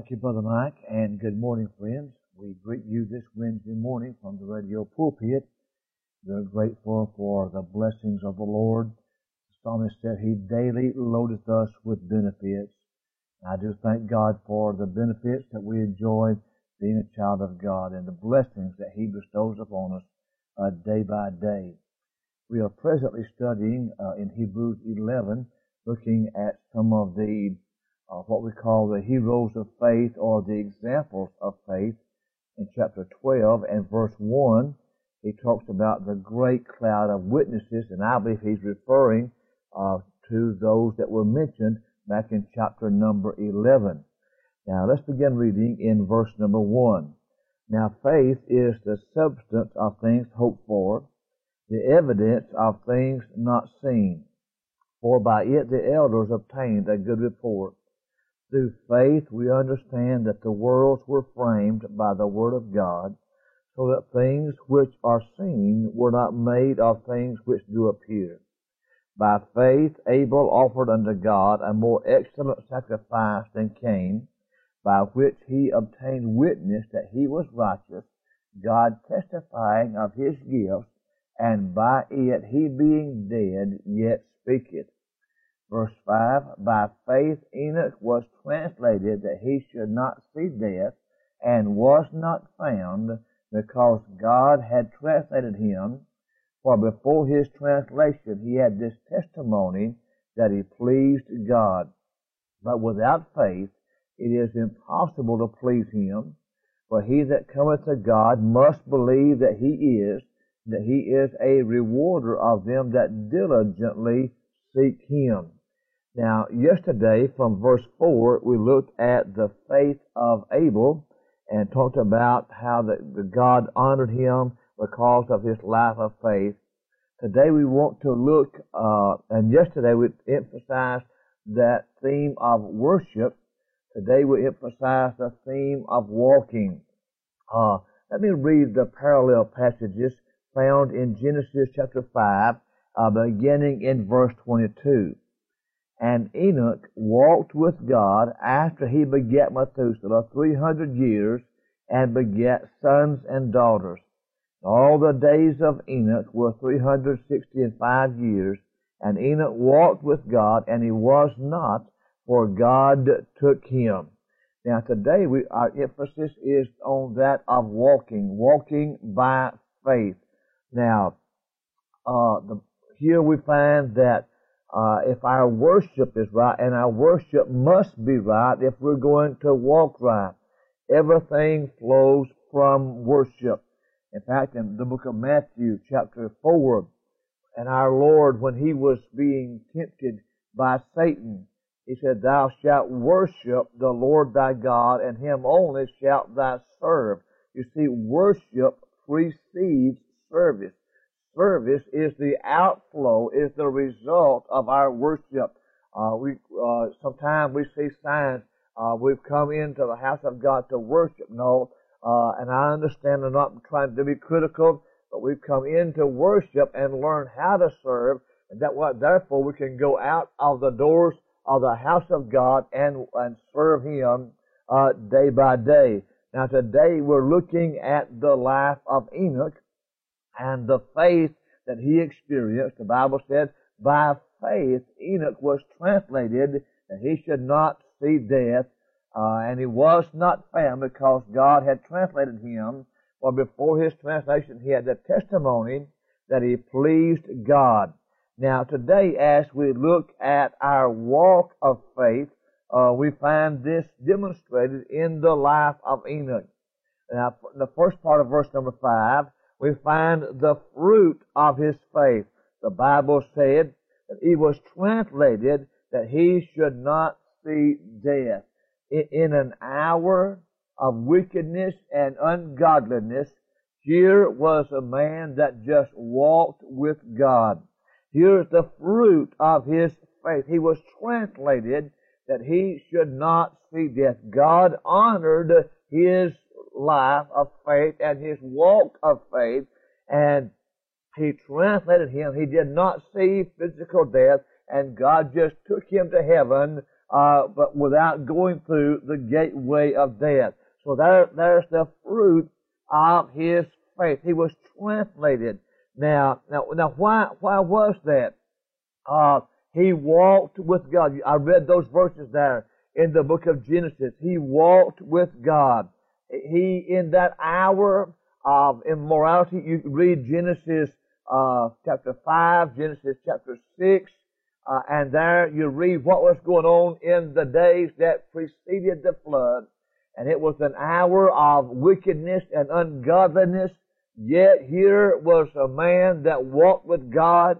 Thank you, Brother Mike, and good morning, friends. We greet you this Wednesday morning from the radio pulpit. We're grateful for the blessings of the Lord. The psalmist said, He daily loadeth us with benefits. I do thank God for the benefits that we enjoy being a child of God and the blessings that He bestows upon us uh, day by day. We are presently studying uh, in Hebrews 11, looking at some of the uh, what we call the heroes of faith or the examples of faith. In chapter 12 and verse 1, he talks about the great cloud of witnesses, and I believe he's referring uh, to those that were mentioned back in chapter number 11. Now let's begin reading in verse number 1. Now faith is the substance of things hoped for, the evidence of things not seen. For by it the elders obtained a good report. Through faith we understand that the worlds were framed by the Word of God, so that things which are seen were not made of things which do appear. By faith Abel offered unto God a more excellent sacrifice than Cain, by which he obtained witness that he was righteous, God testifying of his gifts, and by it he being dead yet speaketh. Verse 5, By faith Enoch was translated that he should not see death, and was not found, because God had translated him. For before his translation he had this testimony that he pleased God. But without faith it is impossible to please him. For he that cometh to God must believe that he is, that he is a rewarder of them that diligently seek him. Now, yesterday from verse 4, we looked at the faith of Abel and talked about how the, the God honored him because of his life of faith. Today we want to look, uh, and yesterday we emphasized that theme of worship. Today we emphasize the theme of walking. Uh, let me read the parallel passages found in Genesis chapter 5, uh, beginning in verse 22. And Enoch walked with God after he begat Methuselah three hundred years and begat sons and daughters. All the days of Enoch were three hundred sixty and five years, and Enoch walked with God, and he was not, for God took him. Now today we, our emphasis is on that of walking, walking by faith. Now, uh, the, here we find that uh, if our worship is right, and our worship must be right if we're going to walk right. Everything flows from worship. In fact, in the book of Matthew, chapter 4, and our Lord, when he was being tempted by Satan, he said, Thou shalt worship the Lord thy God, and him only shalt thou serve. You see, worship precedes service service is the outflow, is the result of our worship. Uh, we uh, sometimes we see signs. Uh, we've come into the house of God to worship. No, uh, and I understand I'm not trying to be critical, but we've come in to worship and learn how to serve, and that what therefore we can go out of the doors of the house of God and and serve Him uh, day by day. Now today we're looking at the life of Enoch and the faith that he experienced. The Bible said, by faith Enoch was translated that he should not see death, uh, and he was not found because God had translated him. For before his translation, he had the testimony that he pleased God. Now today, as we look at our walk of faith, uh, we find this demonstrated in the life of Enoch. Now, the first part of verse number five we find the fruit of his faith. The Bible said that he was translated that he should not see death. In an hour of wickedness and ungodliness, here was a man that just walked with God. Here's the fruit of his faith. He was translated that he should not see death. God honored his life of faith and his walk of faith, and he translated him. He did not see physical death, and God just took him to heaven uh, but without going through the gateway of death. So there, there's the fruit of his faith. He was translated. Now, now, now, why, why was that? Uh, he walked with God. I read those verses there in the book of Genesis. He walked with God. He, in that hour of immorality, you read Genesis uh, chapter 5, Genesis chapter 6, uh, and there you read what was going on in the days that preceded the flood. And it was an hour of wickedness and ungodliness. Yet here was a man that walked with God.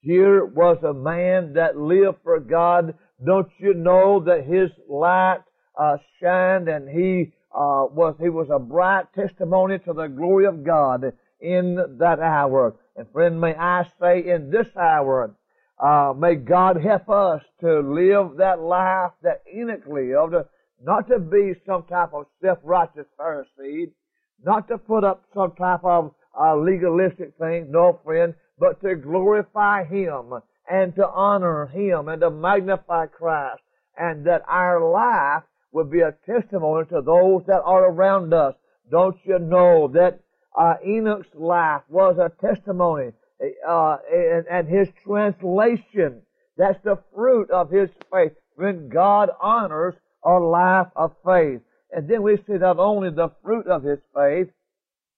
Here was a man that lived for God. Don't you know that his light uh, shined and he uh, was he was a bright testimony to the glory of God in that hour. And friend, may I say in this hour, uh, may God help us to live that life that Enoch lived, not to be some type of self-righteous Pharisee, not to put up some type of uh, legalistic thing, no friend, but to glorify Him and to honor Him and to magnify Christ, and that our life would be a testimony to those that are around us. Don't you know that uh, Enoch's life was a testimony, uh, and, and his translation, that's the fruit of his faith. When God honors a life of faith. And then we see not only the fruit of his faith,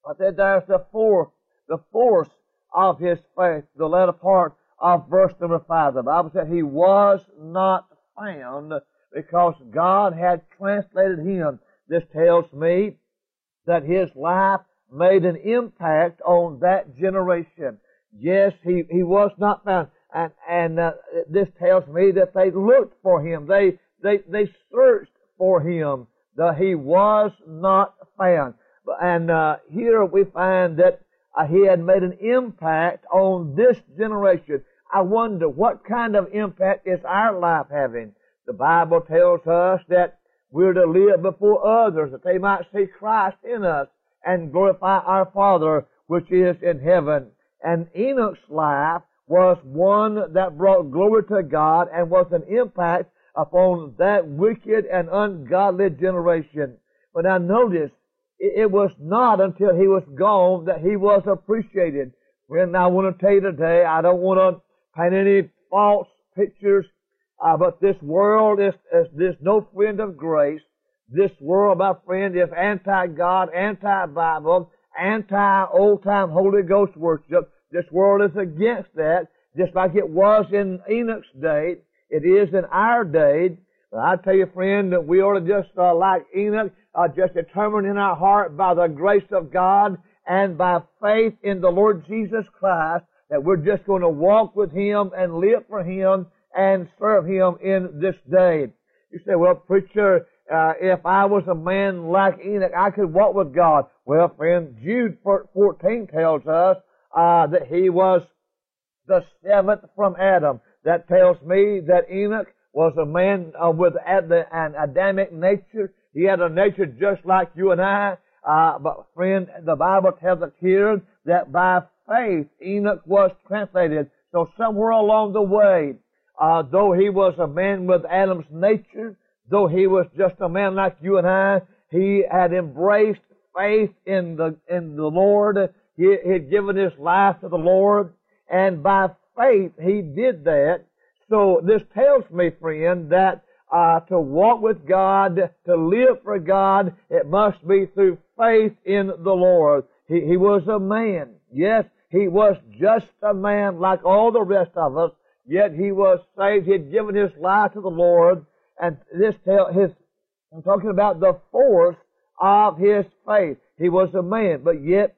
but then there's the force, the force of his faith, the latter part of verse number five. The Bible said he was not found because God had translated him. This tells me that his life made an impact on that generation. Yes, he, he was not found. And, and uh, this tells me that they looked for him. They, they, they searched for him. That he was not found. And uh, here we find that uh, he had made an impact on this generation. I wonder what kind of impact is our life having? The Bible tells us that we're to live before others that they might see Christ in us and glorify our Father which is in heaven. And Enoch's life was one that brought glory to God and was an impact upon that wicked and ungodly generation. But now notice, it was not until he was gone that he was appreciated. Friend, I want to tell you today, I don't want to paint any false pictures, uh, but this world is, is, there's no friend of grace. This world, my friend, is anti-God, anti-Bible, anti-old-time Holy Ghost worship. This world is against that, just like it was in Enoch's day. It is in our day. I tell you, friend, that we ought to just, uh, like Enoch, uh, just determine in our heart by the grace of God and by faith in the Lord Jesus Christ that we're just going to walk with Him and live for Him and serve Him in this day. You say, well, preacher, uh, if I was a man like Enoch, I could walk with God. Well, friend, Jude 14 tells us uh, that he was the seventh from Adam. That tells me that Enoch was a man uh, with an Adamic nature. He had a nature just like you and I. Uh, but friend, the Bible tells us here that by faith Enoch was translated. So somewhere along the way, uh, though he was a man with Adam's nature, though he was just a man like you and I, he had embraced faith in the in the Lord. He had given his life to the Lord, and by faith he did that. So this tells me, friend, that uh, to walk with God, to live for God, it must be through faith in the Lord. He, he was a man. Yes, he was just a man like all the rest of us, yet he was saved. He had given his life to the Lord, and this tell his. I'm talking about the force of his faith. He was a man, but yet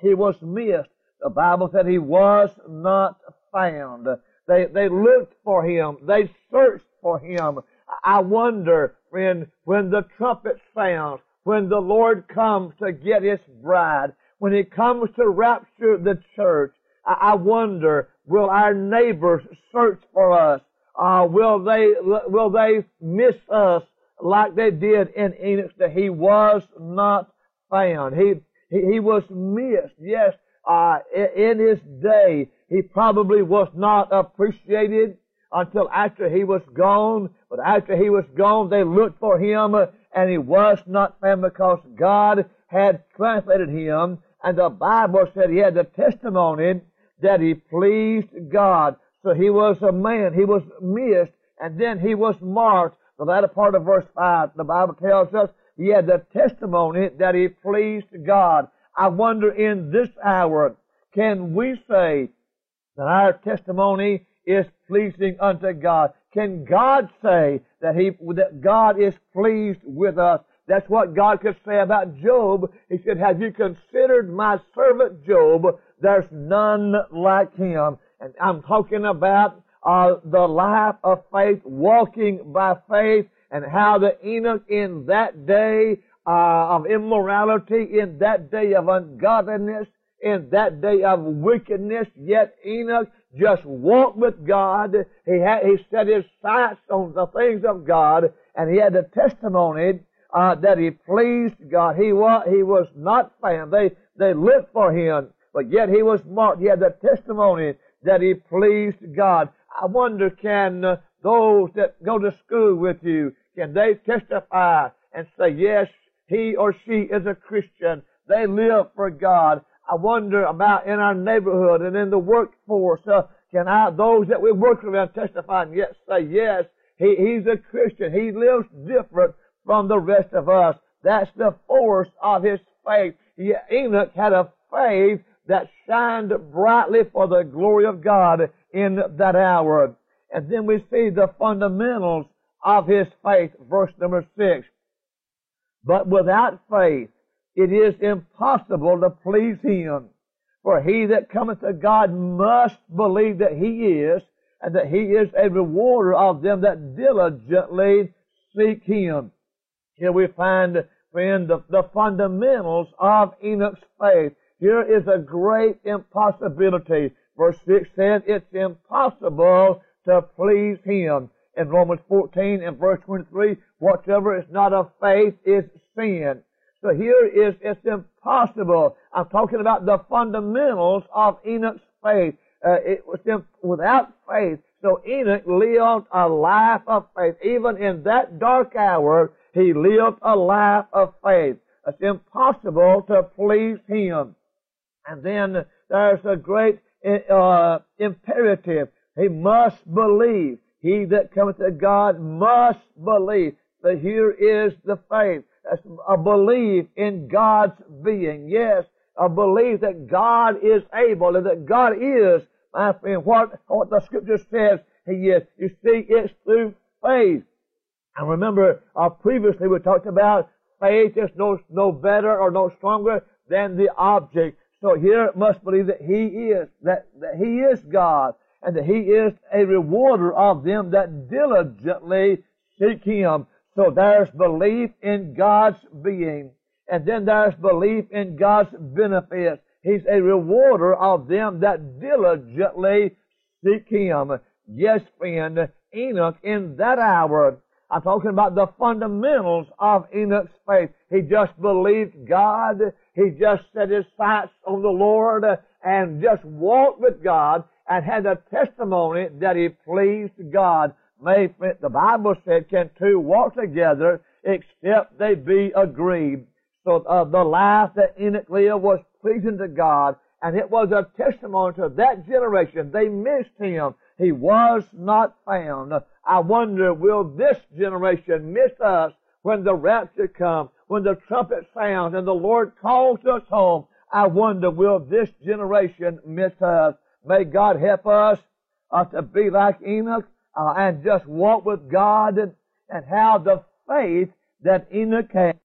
he was missed. The Bible said he was not found. They, they looked for him. They searched for him. I wonder, friend, when the trumpet sounds, when the Lord comes to get his bride, when he comes to rapture the church, I wonder, will our neighbors search for us? Uh, will they, will they miss us like they did in Enoch that he was not found? He, he, he was missed. Yes, uh, in his day, he probably was not appreciated. until after he was gone. But after he was gone, they looked for him and he was not found because God had translated him. And the Bible said he had the testimony that he pleased God. So he was a man. He was missed and then he was marked. The latter part of verse 5, the Bible tells us he had the testimony that he pleased God. I wonder in this hour, can we say that our testimony is pleasing unto God? Can God say that he, that God is pleased with us? That's what God could say about Job. He said, have you considered my servant Job? There's none like him. And I'm talking about uh, the life of faith, walking by faith, and how the Enoch in that day uh, of immorality, in that day of ungodliness, in that day of wickedness, yet Enoch just walked with God. He had, he set his sights on the things of God, and he had the testimony uh, that he pleased God. He was he was not found. They they looked for him, but yet he was marked. He had the testimony that he pleased God. I wonder, can uh, those that go to school with you, can they testify and say, yes, he or she is a Christian. They live for God. I wonder about in our neighborhood and in the workforce. Uh, can I, those that we work with testify and yet say, yes, he, he's a Christian. He lives different from the rest of us. That's the force of his faith. Enoch had a faith that shined brightly for the glory of God in that hour. And then we see the fundamentals of his faith, verse number six. But without faith, it is impossible to please him. For he that cometh to God must believe that he is, and that he is a rewarder of them that diligently seek him. Here we find, friend, the, the fundamentals of Enoch's faith. Here is a great impossibility. Verse 6 says it's impossible to please him. In Romans 14 and verse 23, whatever is not of faith is sin. So here is, it's impossible. I'm talking about the fundamentals of Enoch's faith. Uh, it was without faith. So Enoch lived a life of faith. Even in that dark hour, he lived a life of faith. It's impossible to please him. And then there's a great uh, imperative. He must believe. He that cometh to God must believe. But here is the faith. That's a belief in God's being. Yes, a belief that God is able and that God is, my friend, what, what the scripture says He is. You see, it's through faith. And remember, uh, previously we talked about faith is no, no better or no stronger than the object. So here must believe that He is, that, that He is God, and that He is a rewarder of them that diligently seek Him. So there's belief in God's being, and then there's belief in God's benefits. He's a rewarder of them that diligently seek Him. Yes, friend, Enoch in that hour I'm talking about the fundamentals of Enoch's faith. He just believed God. He just set his sights on the Lord and just walked with God and had a testimony that he pleased God. The Bible said, can two walk together except they be agreed. So uh, the life that Enoch lived was pleasing to God, and it was a testimony to that generation. They missed him. He was not found. I wonder, will this generation miss us when the rapture comes, when the trumpet sounds and the Lord calls us home? I wonder, will this generation miss us? May God help us uh, to be like Enoch uh, and just walk with God and, and have the faith that Enoch had.